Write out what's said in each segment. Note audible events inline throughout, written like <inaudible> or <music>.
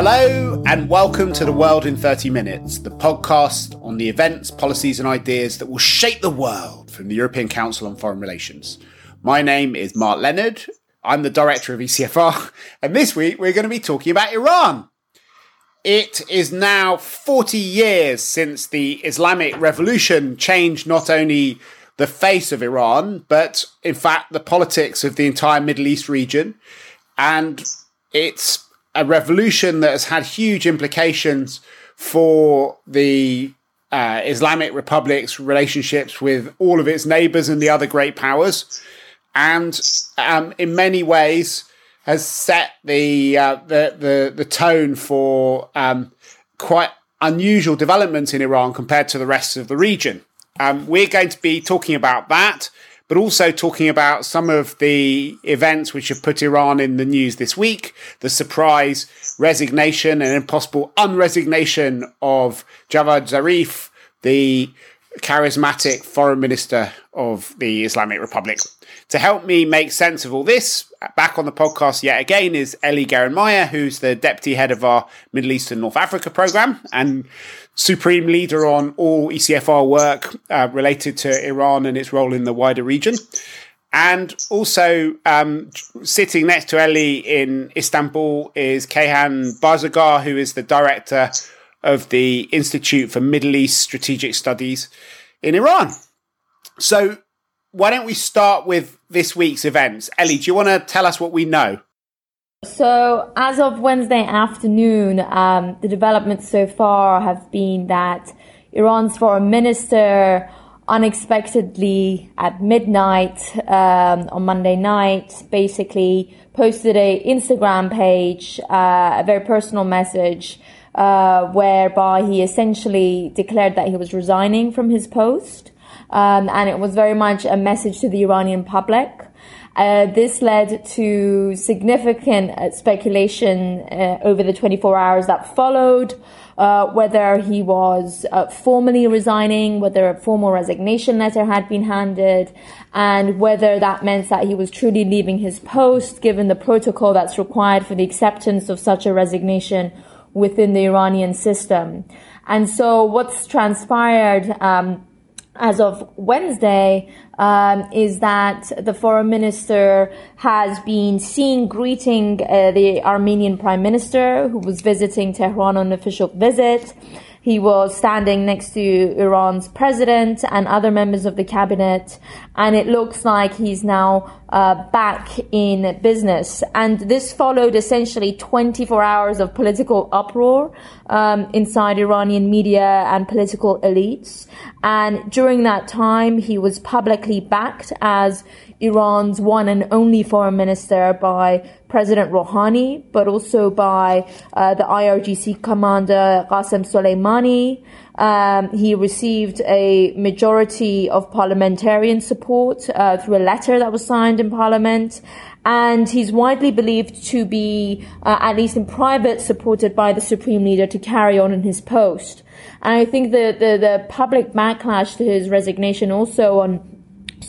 Hello, and welcome to The World in 30 Minutes, the podcast on the events, policies, and ideas that will shape the world from the European Council on Foreign Relations. My name is Mark Leonard. I'm the director of ECFR, <laughs> and this week we're going to be talking about Iran. It is now 40 years since the Islamic Revolution changed not only the face of Iran, but in fact the politics of the entire Middle East region. And it's a revolution that has had huge implications for the uh, Islamic Republic's relationships with all of its neighbors and the other great powers, and um, in many ways has set the uh, the, the the tone for um, quite unusual developments in Iran compared to the rest of the region. Um, we're going to be talking about that but also talking about some of the events which have put Iran in the news this week, the surprise resignation and impossible unresignation of Javad Zarif, the charismatic foreign minister of the Islamic Republic. To help me make sense of all this, back on the podcast yet again is Ellie Geranmayeh, who's the deputy head of our Middle East and North Africa program and supreme leader on all ECFR work uh, related to Iran and its role in the wider region. And also um, sitting next to Ellie in Istanbul is Kayhan Barzegar, who is the director of the Institute for Middle East Strategic Studies in Iran. So, why don't we start with this week's events? Ellie, do you want to tell us what we know? So, as of Wednesday afternoon, um, the developments so far have been that Iran's foreign minister unexpectedly at midnight um, on Monday night basically posted a Instagram page, uh, a very personal message, uh, whereby he essentially declared that he was resigning from his post. Um, and it was very much a message to the Iranian public. Uh, this led to significant uh, speculation uh, over the 24 hours that followed, uh, whether he was uh, formally resigning, whether a formal resignation letter had been handed, and whether that meant that he was truly leaving his post, given the protocol that's required for the acceptance of such a resignation within the Iranian system. And so what's transpired um, as of Wednesday um, is that the foreign minister has been seen greeting uh, the Armenian prime minister who was visiting Tehran on an official visit. He was standing next to Iran's president and other members of the cabinet, and it looks like he's now uh, back in business. And this followed essentially 24 hours of political uproar um, inside Iranian media and political elites. And during that time, he was publicly backed as Iran's one and only foreign minister by President Rouhani, but also by uh, the IRGC commander Qasem Soleimani. Um, he received a majority of parliamentarian support uh, through a letter that was signed in parliament. And he's widely believed to be, uh, at least in private, supported by the supreme leader to carry on in his post. And I think the, the, the public backlash to his resignation also on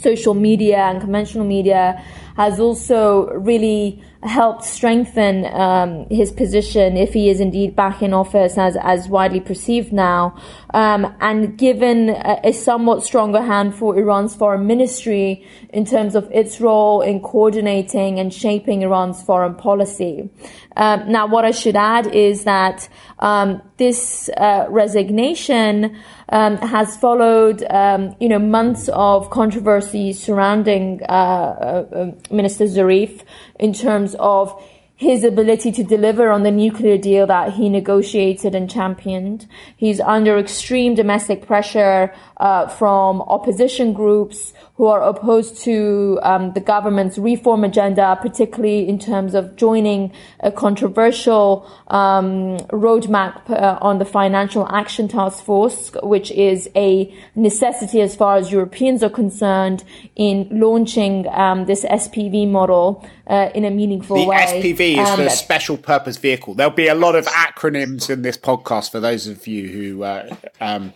social media and conventional media has also really helped strengthen um, his position if he is indeed back in office as, as widely perceived now um, and given a, a, somewhat stronger hand for Iran's foreign ministry in terms of its role in coordinating and shaping Iran's foreign policy. Um, now, what I should add is that um, this uh, resignation um, has followed, um, you know, months of controversy surrounding uh, uh, uh, Minister Zarif in terms of his ability to deliver on the nuclear deal that he negotiated and championed. He's under extreme domestic pressure uh, from opposition groups who are opposed to um, the government's reform agenda, particularly in terms of joining a controversial um, roadmap uh, on the Financial Action Task Force, which is a necessity as far as Europeans are concerned in launching um, this SPV model uh, in a meaningful the way. The SPV is um, the Special Purpose Vehicle. There'll be a lot of acronyms in this podcast for those of you who. Uh, um,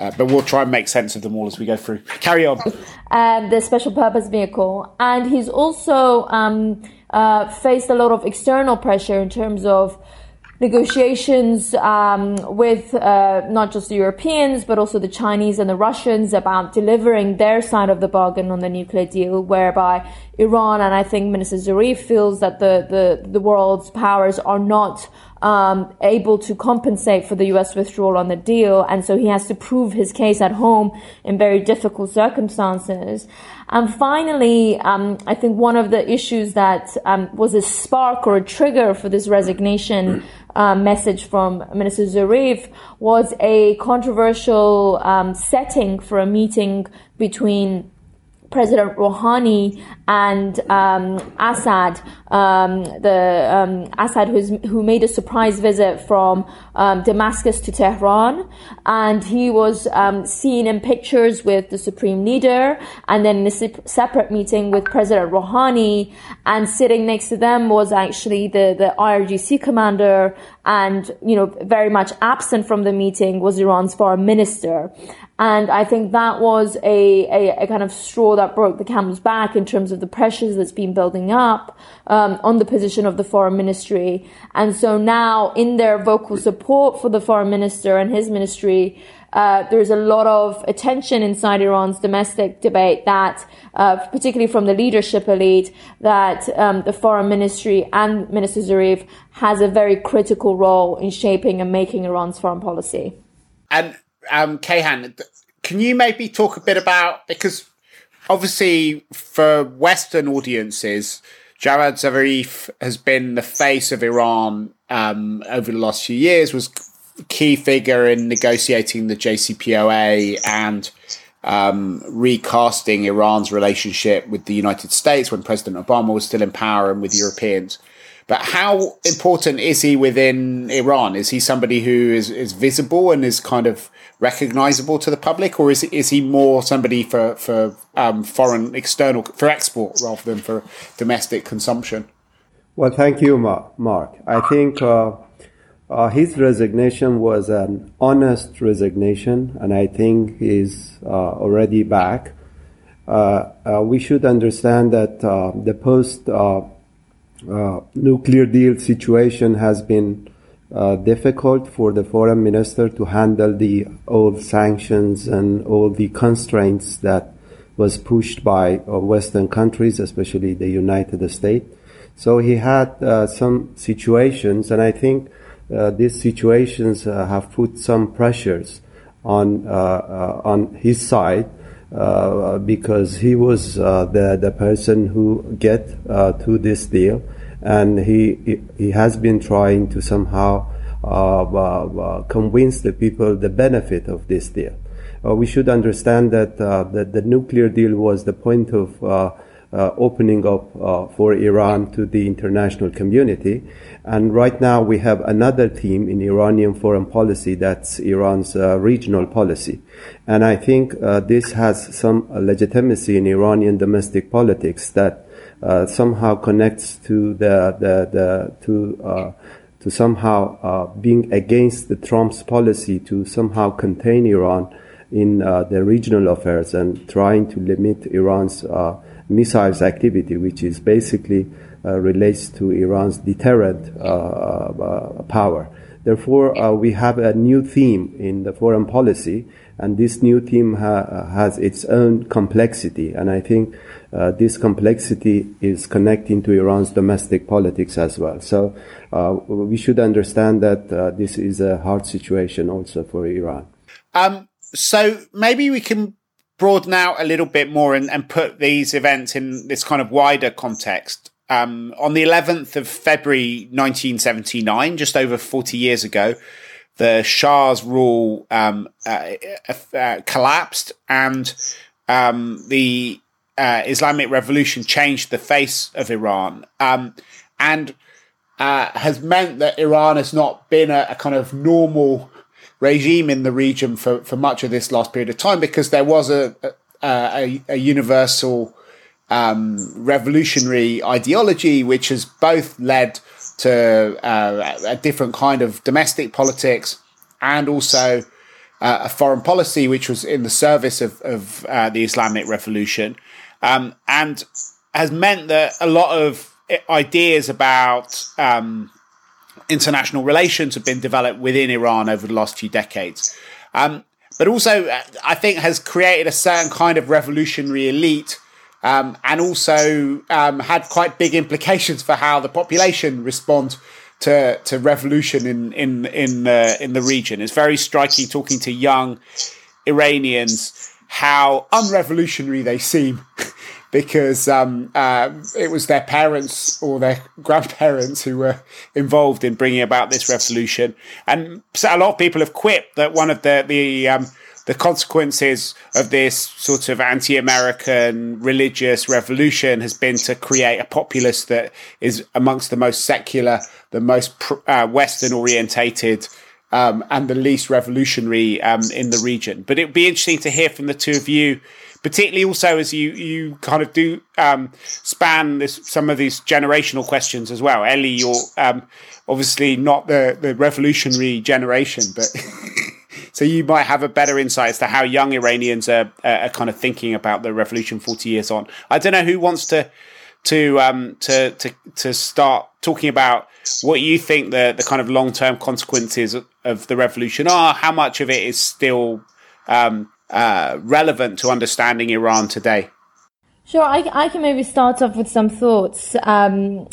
uh, but we'll try and make sense of them all as we go through. Carry on. And the special purpose vehicle, and he's also um, uh, faced a lot of external pressure in terms of negotiations um, with uh, not just the Europeans but also the Chinese and the Russians about delivering their side of the bargain on the nuclear deal, whereby Iran and I think Minister Zarif feels that the the, the world's powers are not um, able to compensate for the U.S. withdrawal on the deal, and so he has to prove his case at home in very difficult circumstances. And finally, um, I think one of the issues that um, was a spark or a trigger for this resignation <clears throat> uh, message from Minister Zarif was a controversial um, setting for a meeting between President Rouhani and um, Assad, um, the um, Assad who made a surprise visit from um, Damascus to Tehran, and he was um, seen in pictures with the supreme leader, and then in a separate meeting with President Rouhani, and sitting next to them was actually the the IRGC commander, and you know very much absent from the meeting was Iran's foreign minister, and I think that was a, a, a, kind of straw that broke the camel's back in terms of the pressures that's been building up um, on the position of the foreign ministry. And so now, in their vocal support for the foreign minister and his ministry, uh, there's a lot of attention inside Iran's domestic debate that, uh, particularly from the leadership elite, that um, the foreign ministry and Minister Zarif has a very critical role in shaping and making Iran's foreign policy. And um, Kayhan, can you maybe talk a bit about because obviously for Western audiences, Javad Zarif has been the face of Iran um, over the last few years. Was key figure in negotiating the JCPOA and um, recasting Iran's relationship with the United States when President Obama was still in power and with Europeans. But how important is he within Iran? Is he somebody who is, is visible and is kind of recognizable to the public, or is is he more somebody for for um, foreign external for export rather than for domestic consumption? Well, thank you, Mark. I think uh, uh, his resignation was an honest resignation, and I think he's uh, already back. Uh, uh, we should understand that uh, the post nuclear deal situation has been uh, difficult for the foreign minister to handle the old sanctions and all the constraints that was pushed by uh, Western countries, especially the United States. So he had uh, some situations, and I think uh, these situations uh, have put some pressures on on his side. Because he was the the person who get to this deal, and he he has been trying to somehow convince the people the benefit of this deal. we should understand that that the nuclear deal was the point of uh, opening up uh, for Iran to the international community. And right now we have another theme in Iranian foreign policy that's Iran's uh, regional policy. And I think uh, this has some legitimacy in Iranian domestic politics that uh, somehow connects to the, the, the to, uh, to somehow uh, being against the Trump's policy to somehow contain Iran in uh, the regional affairs and trying to limit Iran's missiles activity, which is basically uh, relates to Iran's deterrent uh, uh, power. Therefore, we have a new theme in the foreign policy, and this new theme ha- has its own complexity. And I think uh, this complexity is connecting to Iran's domestic politics as well. So uh, we should understand that uh, this is a hard situation also for Iran. Um, so maybe we can broaden out a little bit more and, and put these events in this kind of wider context. Um, on the 11th of February 1979, just over 40 years ago, the Shah's rule um, uh, uh, uh, collapsed and um, the uh, Islamic Revolution changed the face of Iran. Um, and uh, has meant that Iran has not been a, a, kind of normal regime in the region for, for much of this last period of time because there was a, a, a universal um, revolutionary ideology, which has both led to uh, a different kind of domestic politics and also uh, a foreign policy which was in the service of, of uh, the Islamic Revolution, um, and has meant that a lot of ideas about um, international relations have been developed within Iran over the last few decades. Um, but also, uh, I think, has created a certain kind of revolutionary elite um, and also um, had quite big implications for how the population respond to, to revolution in in in uh, in the region. It's very striking talking to young Iranians how unrevolutionary they seem. <laughs> because um, uh, it was their parents or their <laughs> grandparents who were involved in bringing about this revolution. And so a lot of people have quipped that one of the the um, the consequences of this sort of anti-American religious revolution has been to create a populace that is amongst the most secular, the most uh, Western orientated. Um, and the least revolutionary um, in the region. But it would be interesting to hear from the two of you particularly also as you you kind of do um, span this some of these generational questions as well. Ellie, you're um, obviously not the the revolutionary generation, but <laughs> so you might have a better insight as to how young Iranians are, are kind of thinking about the revolution forty years on. I don't know who wants to to um, to to to start talking about what you think the the kind of long term consequences of the revolution are. How much of it is still um, uh, relevant to understanding Iran today? Sure, I, I can maybe start off with some thoughts. Um,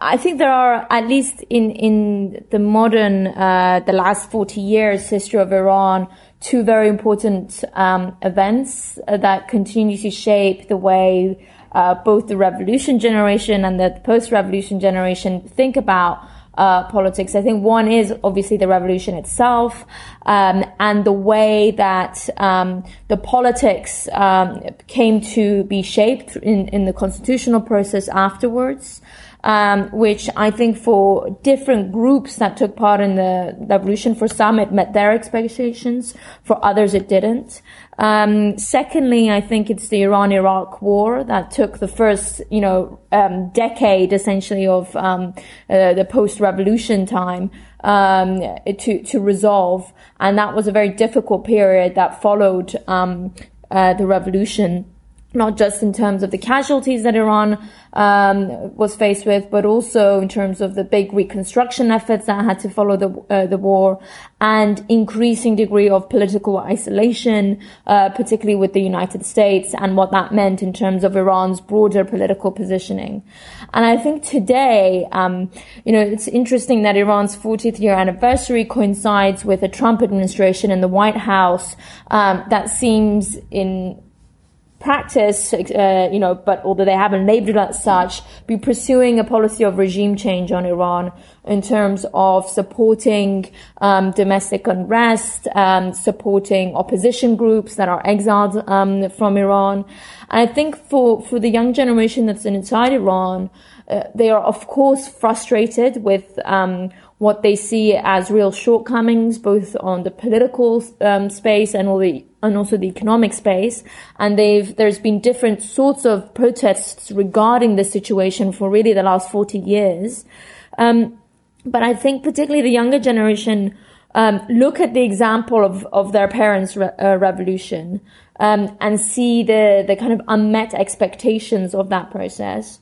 I think there are, at least in, in the modern, uh, the last 40 years history of Iran, two very important um, events that continue to shape the way uh, both the revolution generation and the post-revolution generation think about uh, politics. I think one is obviously the revolution itself um, and the way that um, the politics um, came to be shaped in, in the constitutional process afterwards um, which I think for different groups that took part in the revolution, for some it met their expectations, for others it didn't. Um, secondly, I think it's the Iran-Iraq war that took the first, you know, um, decade essentially of um, uh, the post-revolution time um, to to resolve, and that was a very difficult period that followed um, uh, the revolution not just in terms of the casualties that Iran um, was faced with, but also in terms of the big reconstruction efforts that had to follow the uh, the war, and increasing degree of political isolation, uh, particularly with the United States, and what that meant in terms of Iran's broader political positioning. And I think today, um, you know, it's interesting that Iran's 40th year anniversary coincides with a Trump administration in the White House um, that seems in practice, uh, you know, but although they haven't labeled it as such, be pursuing a policy of regime change on Iran in terms of supporting um, domestic unrest, um, supporting opposition groups that are exiled um, from Iran. And I think for, for the young generation that's inside Iran, uh, they are of course frustrated with um, what they see as real shortcomings, both on the political um, space and all the and also the economic space. And they've, there's been different sorts of protests regarding the situation for really the last 40 years. Um, but I think particularly the younger generation, um, look at the example of, of their parents' re- uh, revolution, um, and see the, the kind of unmet expectations of that process.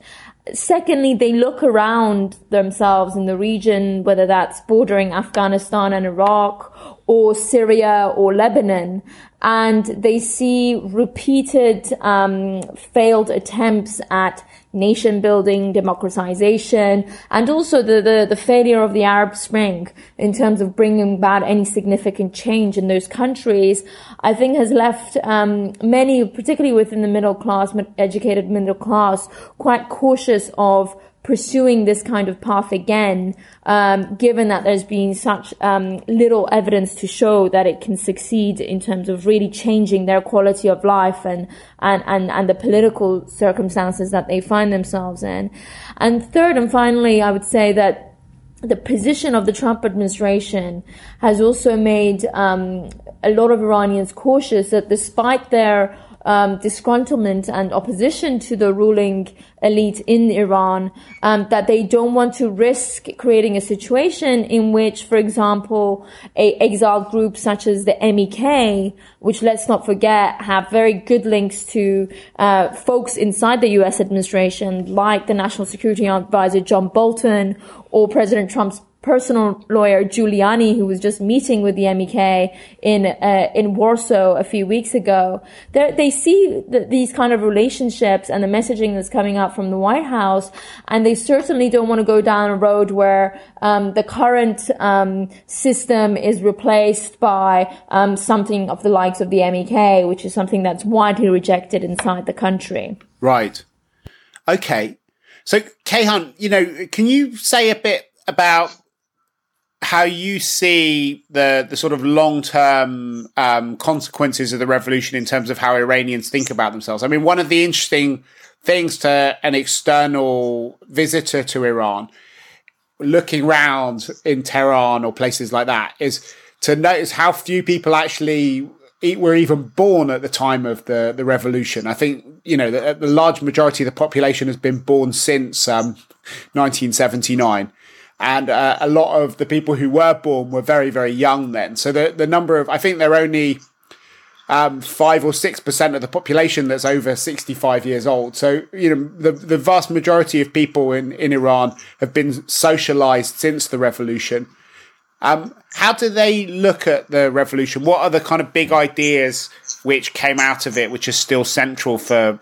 Secondly, they look around themselves in the region, whether that's bordering Afghanistan and Iraq or Syria or Lebanon, and they see repeated um, failed attempts at nation building, democratization, and also the, the, the, failure of the Arab Spring in terms of bringing about any significant change in those countries, I think has left um, many, particularly within the middle class, educated middle class, quite cautious of pursuing this kind of path again, um, given that there's been such um, little evidence to show that it can succeed in terms of really changing their quality of life and, and, and, and the political circumstances that they find themselves in. And third and finally, I would say that the position of the Trump administration has also made um, a lot of Iranians cautious that despite their um, disgruntlement and opposition to the ruling elite in Iran um, that they don't want to risk creating a situation in which, for example, a exiled group such as the MEK, which let's not forget have very good links to uh, folks inside the U.S. administration, like the National Security Advisor John Bolton or President Trump's personal lawyer Giuliani, who was just meeting with the MEK in uh, in Warsaw a few weeks ago, they see the, these kind of relationships and the messaging that's coming out from the White House, and they certainly don't want to go down a road where um, the current um, system is replaced by um, something of the likes of the MEK, which is something that's widely rejected inside the country. Right. Okay. So, Kayhan, you know, can you say a bit about how you see the the sort of long term um, consequences of the revolution in terms of how Iranians think about themselves. I mean, one of the interesting things to an external visitor to Iran, looking around in Tehran or places like that, is to notice how few people actually were even born at the time of the, the revolution. I think, you know, the, the large majority of the population has been born since um, 1979 and uh, a lot of the people who were born were very very young then. So the the number of I think they're only um, five or six percent of the population that's over sixty five years old. So you know the the vast majority of people in in Iran have been socialized since the revolution. Um, how do they look at the revolution? What are the kind of big ideas which came out of it, which are still central for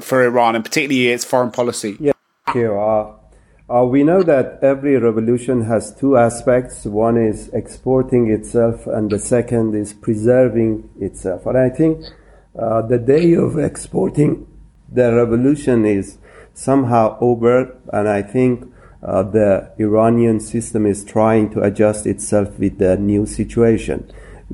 for Iran and particularly its foreign policy? Yeah, thank you. Uh, uh, we know that every revolution has two aspects. One is exporting itself, and the second is preserving itself. And I think uh, the day of exporting the revolution is somehow over, and I think uh, the Iranian system is trying to adjust itself with the new situation.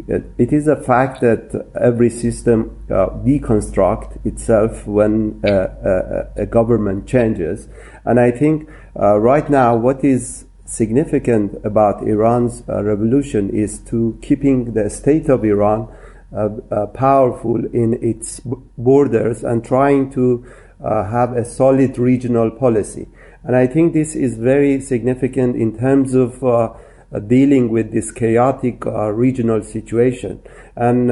It is a fact that every system uh, deconstruct itself when uh, a, uh, a government changes, and I think uh, right now, what is significant about Iran's uh, revolution is to keeping the state of Iran uh, uh powerful in its borders and trying to uh, have a solid regional policy. And I think this is very significant in terms of uh, dealing with this chaotic regional situation. And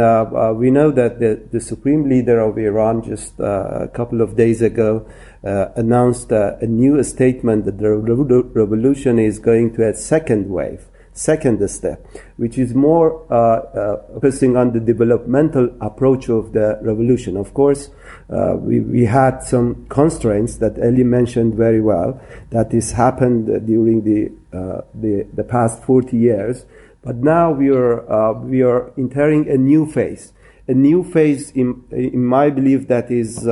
we know that the, the, supreme leader of Iran just a couple of days ago uh, announced uh, a new statement that the revolution is going to a second wave, second step, which is more uh, uh, focusing on the developmental approach of the revolution. Of course, uh, we, we had some constraints that Eli mentioned very well, that this happened during the, uh, the, the, past 40 years. But now we are, we are entering a new phase. A new phase, in, in my belief, that is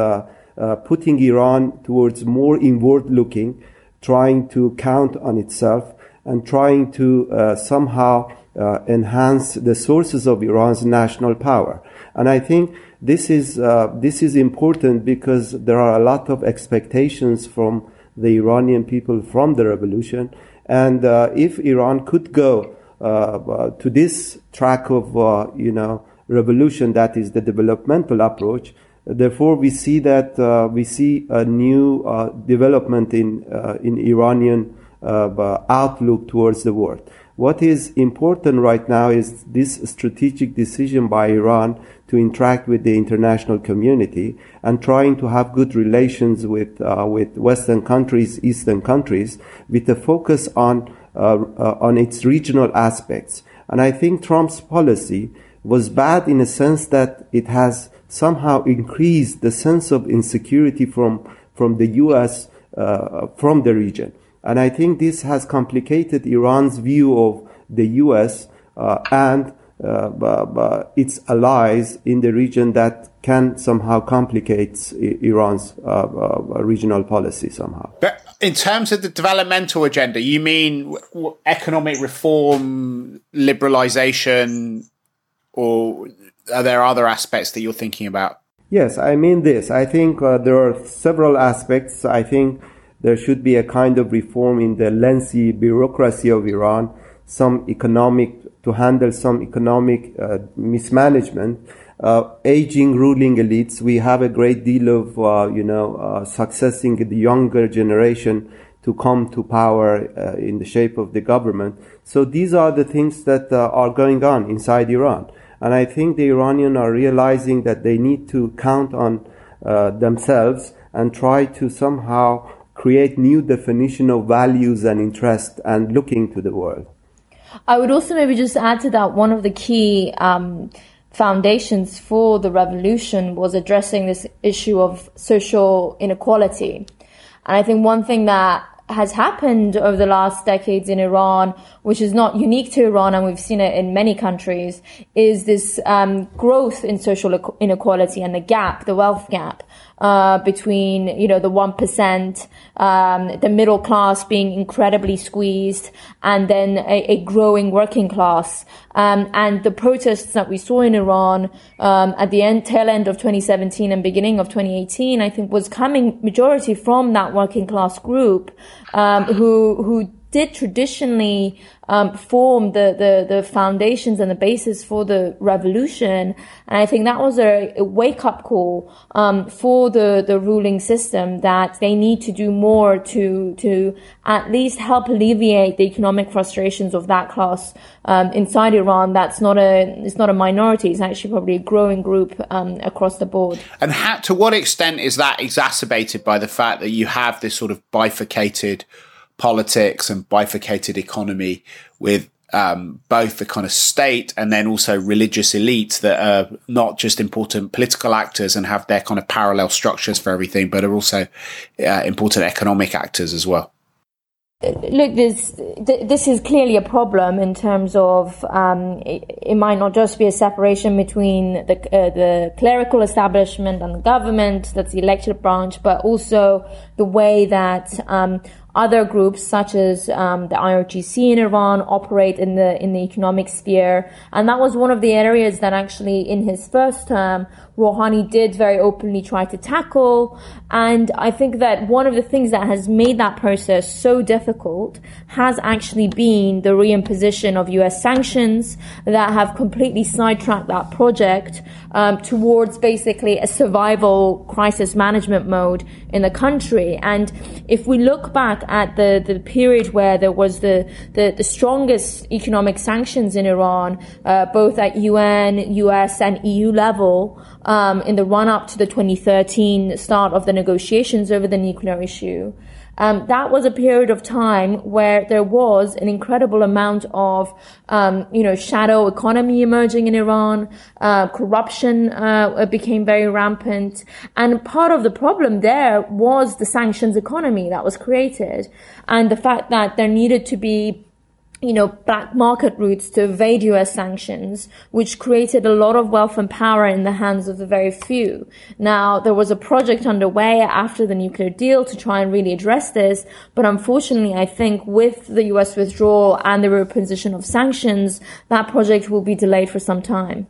uh, putting Iran towards more inward looking, trying to count on itself, and trying to uh, somehow uh, enhance the sources of Iran's national power. And I think this is uh, this is important because there are a lot of expectations from the Iranian people from the revolution, and uh, if Iran could go to this track of you know revolution, that is the developmental approach, Therefore, we see that uh, we see a new uh, development in uh, in Iranian uh, outlook towards the world. What is important right now is this strategic decision by Iran to interact with the international community and trying to have good relations with uh, with Western countries, Eastern countries, with a focus on on its regional aspects. And I think Trump's policy was bad in a sense that it has somehow increase the sense of insecurity from, from the US, uh, from the region. And I think this has complicated Iran's view of the US uh, and uh, its allies in the region that can somehow complicate Iran's uh, uh, regional policy somehow. But in terms of the developmental agenda, you mean economic reform, liberalization, or are there other aspects that you're thinking about? Yes, I mean this. I think uh, there are several aspects. I think there should be a kind of reform in the lengthy bureaucracy of Iran, some economic, to handle some economic uh, mismanagement. Uh, aging ruling elites, we have a great deal of, uh, you know, uh, successing the younger generation to come to power uh, in the shape of the government. So these are the things that are going on inside Iran. And I think the Iranians are realizing that they need to count on uh, themselves and try to somehow create new definition of values and interest and looking to the world. I would also maybe just add to that one of the key um, foundations for the revolution was addressing this issue of social inequality. And I think one thing that has happened over the last decades in Iran, which is not unique to Iran, and we've seen it in many countries, is this um, growth in social inequality and the gap, the wealth gap uh, between you know the one percent, um, the middle class being incredibly squeezed, and then a, a growing working class. Um, and the protests that we saw in Iran um, at the end, tail end of 2017 and beginning of 2018, I think was coming majority from that working class group um, who who did traditionally um, form the, the, the foundations and the basis for the revolution. And I think that was a, a wake up call um, for the, the ruling system that they need to do more to to at least help alleviate the economic frustrations of that class um, inside Iran. That's not a it's not a minority. It's actually probably a growing group um, across the board. And how, to what extent is that exacerbated by the fact that you have this sort of bifurcated politics and bifurcated economy with um, both the kind of state and then also religious elites that are not just important political actors and have their kind of parallel structures for everything, but are also uh, important economic actors as well. Look, this this is clearly a problem in terms of um, it, it, might not just be a separation between the uh, the clerical establishment and the government, that's the elected branch, but also the way that um, other groups such as um, the IRGC in Iran operate in the in the economic sphere, and that was one of the areas that actually in his first term Rouhani did very openly try to tackle. And I think that one of the things that has made that process so difficult has actually been the reimposition of US sanctions that have completely sidetracked that project um, towards basically a survival crisis management mode in the country. And if we look back at the, the period where there was the, the, the strongest economic sanctions in Iran, uh, both at UN, US, and EU level, um, in the run up to the 2013 start of the negotiations over the nuclear issue. Um, that was a period of time where there was an incredible amount of, um, you know, shadow economy emerging in Iran. Uh, corruption uh, became very rampant, and part of the problem there was the sanctions economy that was created, and the fact that there needed to be you know, black market routes to evade US sanctions, which created a lot of wealth and power in the hands of the very few. Now, there was a project underway after the nuclear deal to try and really address this, but unfortunately, I think with the US withdrawal and the reimposition of sanctions, that project will be delayed for some time.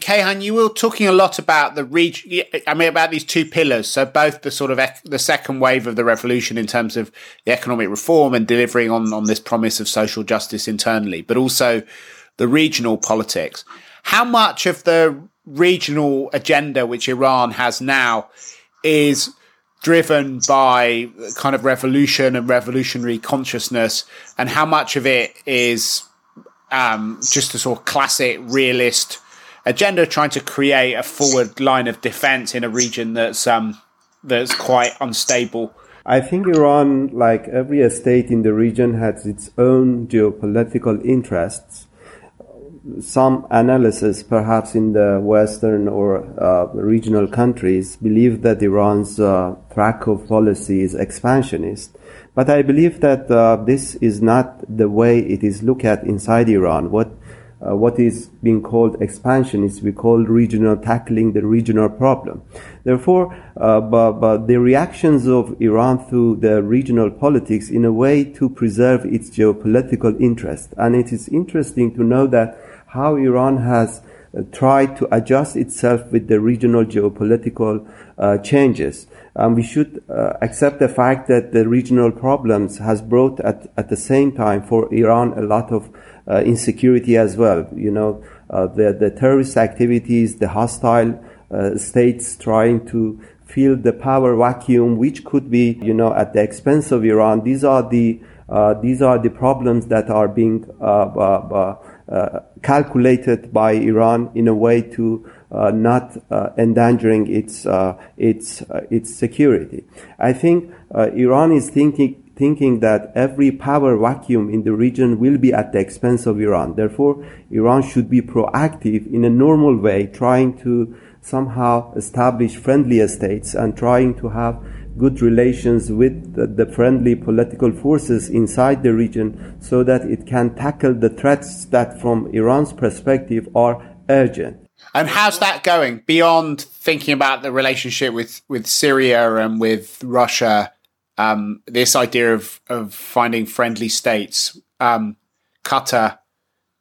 Kayhan, you were talking a lot about the region. I mean, about these two pillars. So both the sort of ec- the second wave of the revolution in terms of the economic reform and delivering on on this promise of social justice internally, but also the regional politics. How much of the regional agenda which Iran has now is driven by kind of revolution and revolutionary consciousness, and how much of it is um, just a sort of classic realist agenda trying to create a forward line of defense in a region that's um, that's quite unstable. I think Iran, like every state in the region, has its own geopolitical interests. Some analysis, perhaps in the Western or uh, regional countries, believe that Iran's uh, track of policy is expansionist. But I believe that uh, this is not the way it is looked at inside Iran. What uh, what is being called expansion is we call regional tackling the regional problem. Therefore, uh, but, but the reactions of Iran to the regional politics in a way to preserve its geopolitical interest. And it is interesting to know that how Iran has uh, tried to adjust itself with the regional geopolitical uh, changes. And we should uh, accept the fact that the regional problems has brought at, at the same time for Iran a lot of insecurity as well. You know, uh, the, the terrorist activities, the hostile uh, states trying to fill the power vacuum, which could be, you know, at the expense of Iran. These are the uh, these are the problems that are being uh, uh, calculated by Iran in a way to uh, not uh, endangering its uh, its uh, its security. I think uh, Iran is thinking thinking that every power vacuum in the region will be at the expense of Iran. Therefore, Iran should be proactive in a normal way, trying to somehow establish friendly states and trying to have good relations with the, friendly political forces inside the region so that it can tackle the threats that from Iran's perspective are urgent. And how's that going beyond thinking about the relationship with, with Syria and with Russia? Um, this idea of, of finding friendly states, um, Qatar.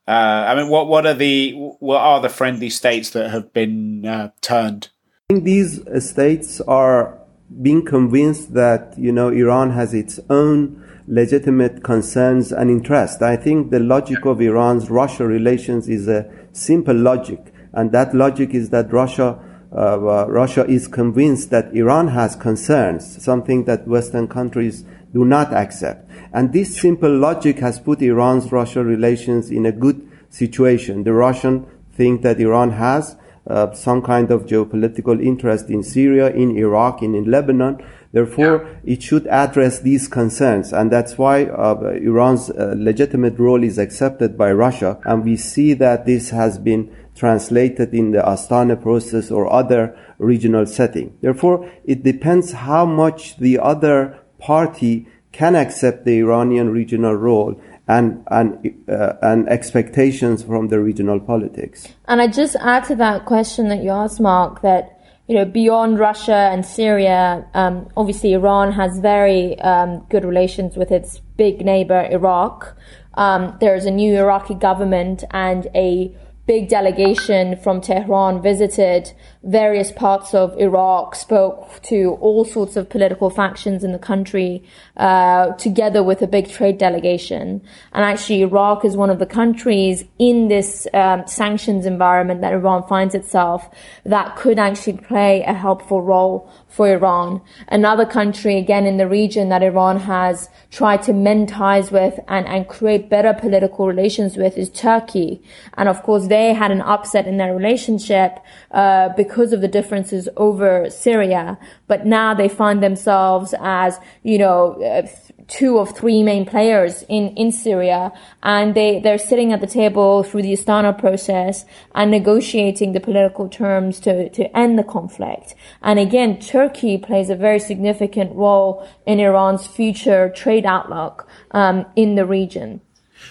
Uh, I mean, what what are the what are the friendly states that have been uh, turned? I think these states are being convinced that you know Iran has its own legitimate concerns and interests. I think the logic of Iran's Russia relations is a simple logic, and that logic is that Russia uh, Russia is convinced that Iran has concerns, something that Western countries do not accept. And this simple logic has put Iran's Russia relations in a good situation. The Russian think that Iran has uh, some kind of geopolitical interest in Syria, in Iraq, and in Lebanon. Therefore, yeah. it should address these concerns, and that's why uh, Iran's uh, legitimate role is accepted by Russia. And we see that this has been translated in the Astana process or other regional setting. Therefore, it depends how much the other party can accept the Iranian regional role and and uh, and expectations from the regional politics. And I just add to that question that you asked, Mark, that you know beyond Russia and Syria, um, obviously Iran has very um, good relations with its big neighbor Iraq. Um, there is a new Iraqi government and a big delegation from Tehran visited various parts of Iraq, spoke to all sorts of political factions in the country, uh, together with a big trade delegation. And actually, Iraq is one of the countries in this um, sanctions environment that Iran finds itself that could actually play a helpful role for Iran. Another country, again, in the region that Iran has tried to mend ties with and, and create better political relations with is Turkey. And of course, they had an upset in their relationship uh, because of the differences over Syria. But now they find themselves as, you know, uh, two of three main players in, in Syria, and they, they're sitting at the table through the Astana process and negotiating the political terms to, to end the conflict. And again, Turkey plays a very significant role in Iran's future trade outlook um, in the region.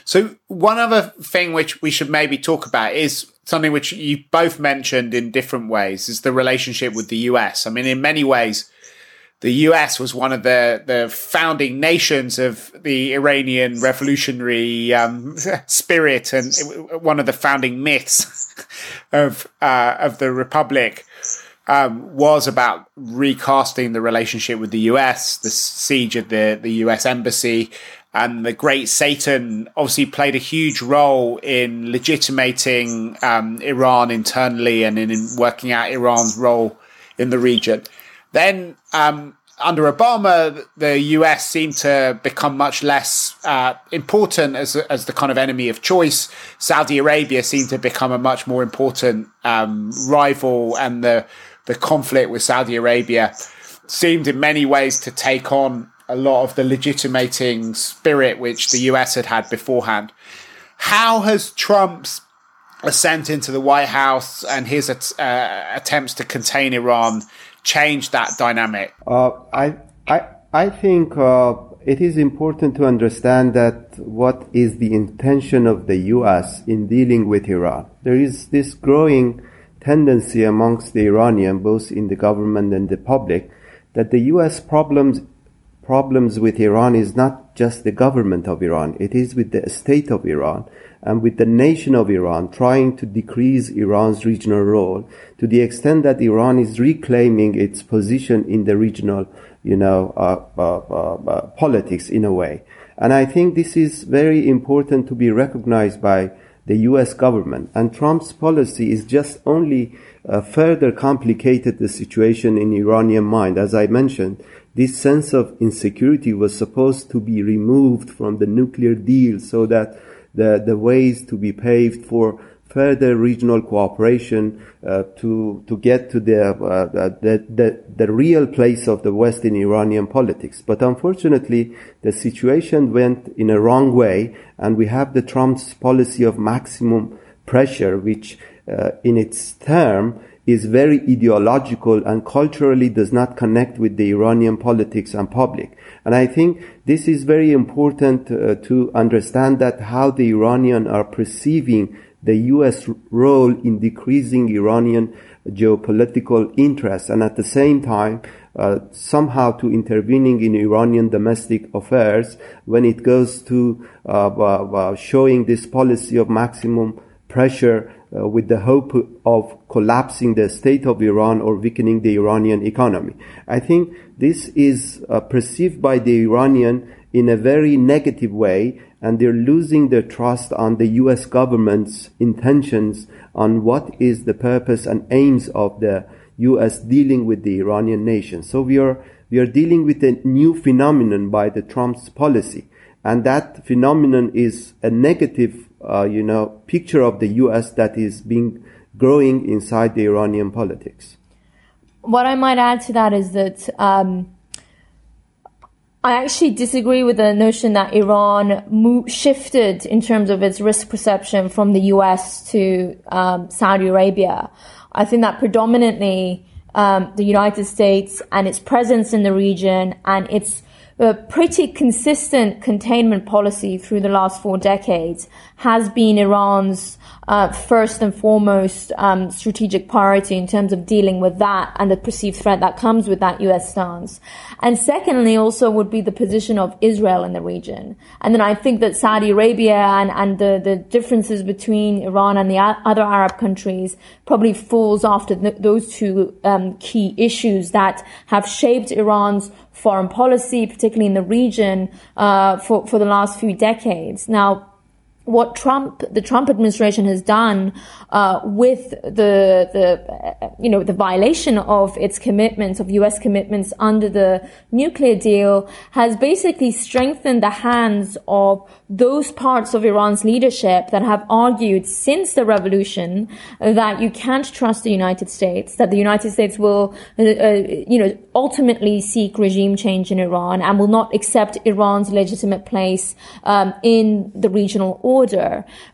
So one other thing which we should maybe talk about is something which you both mentioned in different ways is the relationship with the US. I mean, in many ways, the US was one of the, the founding nations of the Iranian revolutionary um, <laughs> spirit and one of the founding myths <laughs> of uh, of the republic um, was about recasting the relationship with the US, the siege of the, the US embassy, and the great Satan obviously played a huge role in legitimating um, Iran internally and in, in, working out Iran's role in the region. Then um, under Obama, the US seemed to become much less uh, important as as the kind of enemy of choice. Saudi Arabia seemed to become a much more important um, rival, and the the conflict with Saudi Arabia seemed in many ways to take on a lot of the legitimating spirit which the US had had beforehand. How has Trump's ascent into the White House and his uh, attempts to contain Iran changed that dynamic? Uh, I, I, I think uh, it is important to understand that what is the intention of the U.S. in dealing with Iran. There is this growing tendency amongst the Iranian, both in the government and the public, that the U.S. problems problems with Iran is not just the government of Iran; it is with the state of Iran and with the nation of Iran trying to decrease Iran's regional role to the extent that Iran is reclaiming its position in the regional, you know, uh, uh, uh, uh politics in a way. And I think this is very important to be recognized by the U.S. government. And Trump's policy is just only uh, further complicated the situation in Iranian mind. As I mentioned, this sense of insecurity was supposed to be removed from the nuclear deal so that the, the ways to be paved for further regional cooperation uh, to to get to the, uh, the, the the real place of the West in Iranian politics. But unfortunately, the situation went in a wrong way, and we have the Trump's policy of maximum pressure, which uh, in its term is very ideological and culturally does not connect with the Iranian politics and public. And I think this is very important uh, to understand that how the Iranian are perceiving the U.S. role in decreasing Iranian geopolitical interests and at the same time uh, somehow to intervening in Iranian domestic affairs when it goes to uh, uh, showing this policy of maximum pressure uh, with the hope of collapsing the state of Iran or weakening the Iranian economy. I think this is uh, perceived by the Iranian in a very negative way and they're losing their trust on the US government's intentions on what is the purpose and aims of the US dealing with the Iranian nation. So we are, we are dealing with a new phenomenon by the Trump's policy. And that phenomenon is a negative, uh, you know, picture of the US that is being growing inside the Iranian politics. What I might add to that is that, um, I actually disagree with the notion that Iran shifted in terms of its risk perception from the US to um, Saudi Arabia. I think that predominantly um, the United States and its presence in the region and its a pretty consistent containment policy through the last four decades has been Iran's uh, first and foremost um, strategic priority in terms of dealing with that and the perceived threat that comes with that U.S. stance. And secondly, also would be the position of Israel in the region. And then I think that Saudi Arabia and, and the, the differences between Iran and the other Arab countries probably falls after those two um, key issues that have shaped Iran's foreign policy, particularly in the region, uh, for, for the last few decades. Now, what Trump, the Trump administration has done uh, with the the you know the violation of its commitments of U.S. commitments under the nuclear deal has basically strengthened the hands of those parts of Iran's leadership that have argued since the revolution that you can't trust the United States, that the United States will uh, uh, you know ultimately seek regime change in Iran and will not accept Iran's legitimate place um, in the regional order.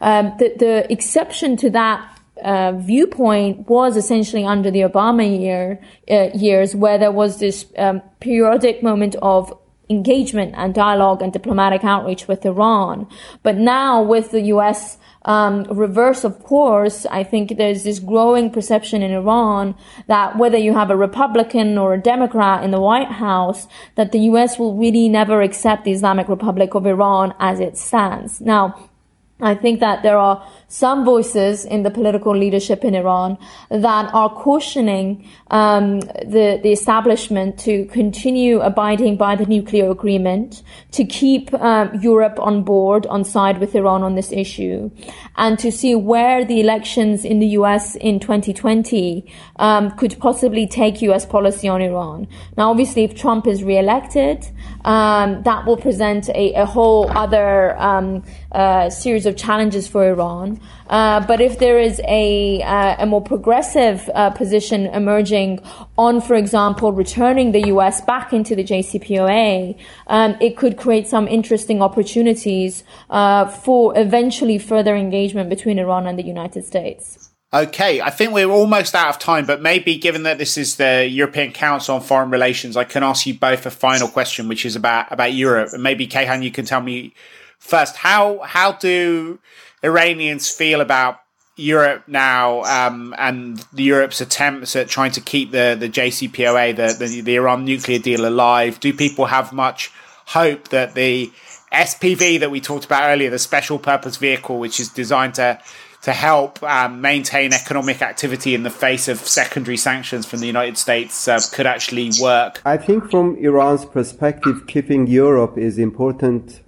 Um, the, the exception to that uh, viewpoint was essentially under the Obama year uh, years, where there was this um, periodic moment of engagement and dialogue and diplomatic outreach with Iran. But now, with the U.S. Um, reverse of course, I think there's this growing perception in Iran that whether you have a Republican or a Democrat in the White House, that the U.S. will really never accept the Islamic Republic of Iran as it stands. Now, I think that there are some voices in the political leadership in Iran that are cautioning um, the the establishment to continue abiding by the nuclear agreement, to keep um, Europe on board on side with Iran on this issue, and to see where the elections in the U.S. in 2020 um, could possibly take U.S. policy on Iran. Now, obviously, if Trump is re-elected, um, that will present a, a whole other um, uh, series of challenges for Iran. Uh, but if there is a, uh, a more progressive uh, position emerging on, for example, returning the US back into the JCPOA, um, it could create some interesting opportunities uh, for eventually further engagement between Iran and the United States. Okay, I think we're almost out of time, but maybe given that this is the European Council on Foreign Relations, I can ask you both a final question, which is about about Europe. And maybe Kayhan, you can tell me first how how do Iranians feel about Europe now um, and Europe's attempts at trying to keep the, the JCPOA, the, the, the Iran nuclear deal alive? Do people have much hope that the SPV that we talked about earlier, the special purpose vehicle, which is designed to to help um, maintain economic activity in the face of secondary sanctions from the United States uh, could actually work? I think from Iran's perspective, keeping Europe is important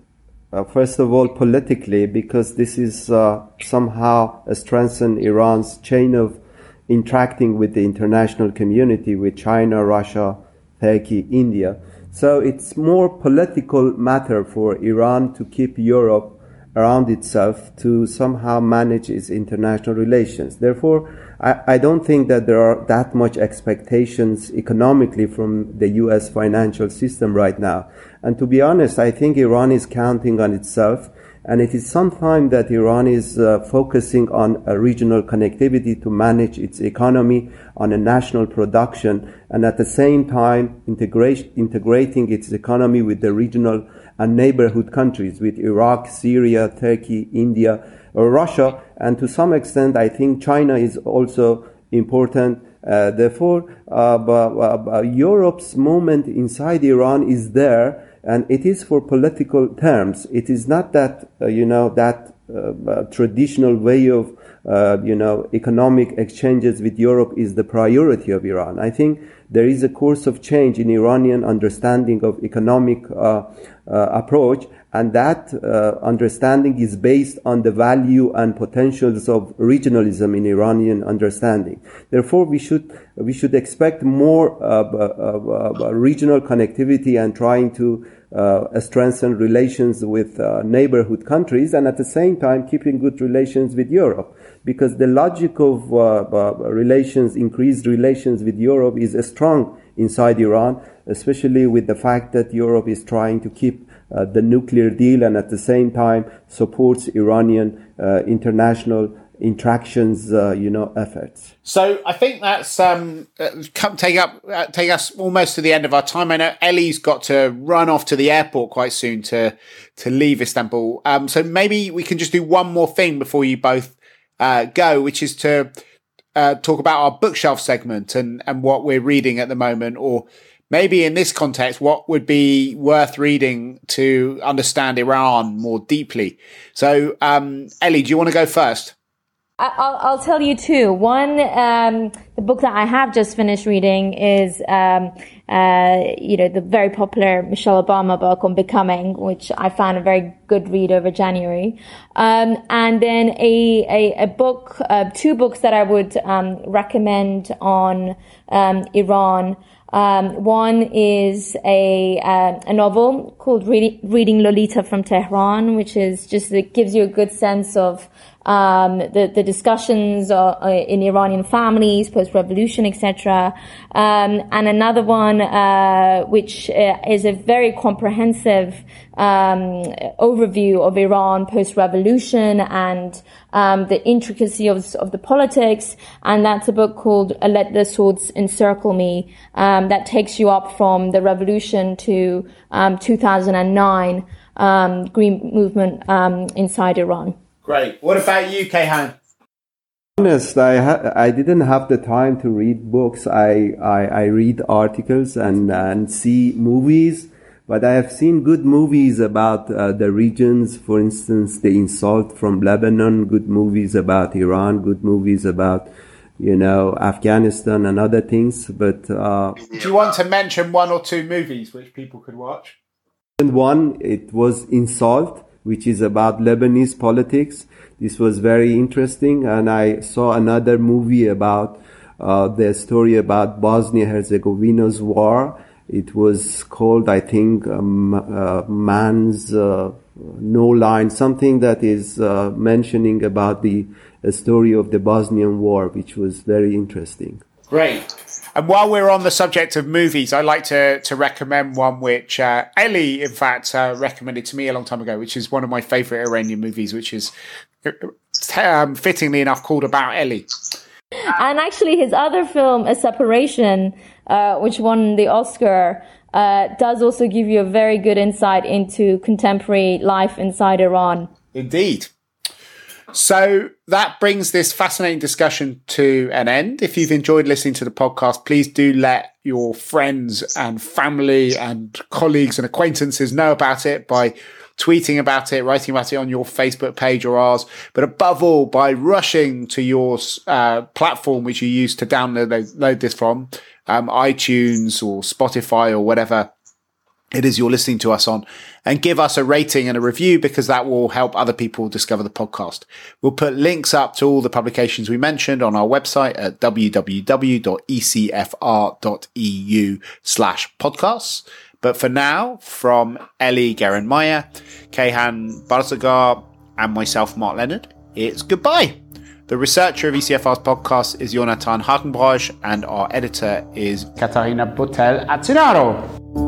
uh, first of all, politically, because this is uh, somehow strengthen Iran's chain of interacting with the international community, with China, Russia, Turkey, India. So it's more political matter for Iran to keep Europe around itself to somehow manage its international relations. Therefore, I, I, don't think that there are that much expectations economically from the U.S. financial system right now. And to be honest, I think Iran is counting on itself. And it is sometime that Iran is uh, focusing on a regional connectivity to manage its economy on a national production and at the same time integrating its economy with the regional and neighborhood countries with Iraq, Syria, Turkey, India, or Russia, and to some extent, I think China is also important. Uh, therefore, uh, uh, Europe's moment inside Iran is there, and it is for political terms. It is not that uh, you know that uh, traditional way of uh, you know economic exchanges with Europe is the priority of Iran. I think there is a course of change in Iranian understanding of economic uh, approach, and that uh, understanding is based on the value and potentials of regionalism in Iranian understanding. Therefore, we should we should expect more uh, regional connectivity and trying to uh, strengthen relations with uh, neighborhood countries and at the same time keeping good relations with Europe. Because the logic of uh, relations, increased relations with Europe is strong inside Iran, especially with the fact that Europe is trying to keep uh, the nuclear deal and at the same time supports Iranian uh, international interactions, uh, you know, efforts. So I think that's um, uh, come take up uh, take us almost to the end of our time. I know Ellie's got to run off to the airport quite soon to to leave Istanbul. Um, so maybe we can just do one more thing before you both uh, go, which is to uh, talk about our bookshelf segment and, and what we're reading at the moment, or maybe in this context, what would be worth reading to understand Iran more deeply. So, um, Ellie, do you want to go first? I'll, I'll tell you two. One, um, the book that I have just finished reading is, um, uh, you know, the very popular Michelle Obama book on becoming, which I found a very good read over January. Um, and then a, a, a book, uh, two books that I would, um, recommend on, um, Iran. Um, one is a uh, a novel called Reading, Reading Lolita from Tehran, which is just it gives you a good sense of um, the the discussions in Iranian families post revolution, etc. Um, and another one uh, which uh, is a very comprehensive um, overview of Iran post revolution and um, the intricacy of, of the politics. And that's a book called Let the Swords Encircle Me um, that takes you up from the revolution to um, 2009 um, Green Movement um, inside Iran. Great. What about you, Kayhan? honest, I ha- I didn't have the time to read books. I, I, I read articles and, and see movies. But I have seen good movies about uh, the regions, for instance, the insult from Lebanon, good movies about Iran, good movies about, you know, Afghanistan and other things. But uh, do you want to mention one or two movies which people could watch? And one, it was Insult, which is about Lebanese politics. This was very interesting. And I saw another movie about uh, the story about Bosnia Herzegovina's war it was called, I think, um, uh, Man's uh, No Line, something that is uh, mentioning about the story of the Bosnian War, which was very interesting. Great. And while we're on the subject of movies, I'd like to, to recommend one which uh, Ellie, in fact, uh, recommended to me a long time ago, which is one of my favorite Iranian movies, which is um, fittingly enough called About Ellie. And actually, his other film, A Separation, uh, which won the Oscar, uh, does also give you a very good insight into contemporary life inside Iran. Indeed. So that brings this fascinating discussion to an end. If you've enjoyed listening to the podcast, please do let your friends and family and colleagues and acquaintances know about it by tweeting about it, writing about it on your Facebook page or ours, but above all, by rushing to your uh, platform which you use to download this from, um, iTunes or Spotify or whatever it is you're listening to us on and give us a rating and a review because that will help other people discover the podcast. We'll put links up to all the publications we mentioned on our website at www.ecfr.eu slash podcasts. But for now, from Ellie Geranmayeh, Kayhan Barzegar, and myself, Mark Leonard, it's goodbye. The researcher of ECFR's podcast is Jonathan Hackenbroich, and our editor is Katarina Botel Atinaro.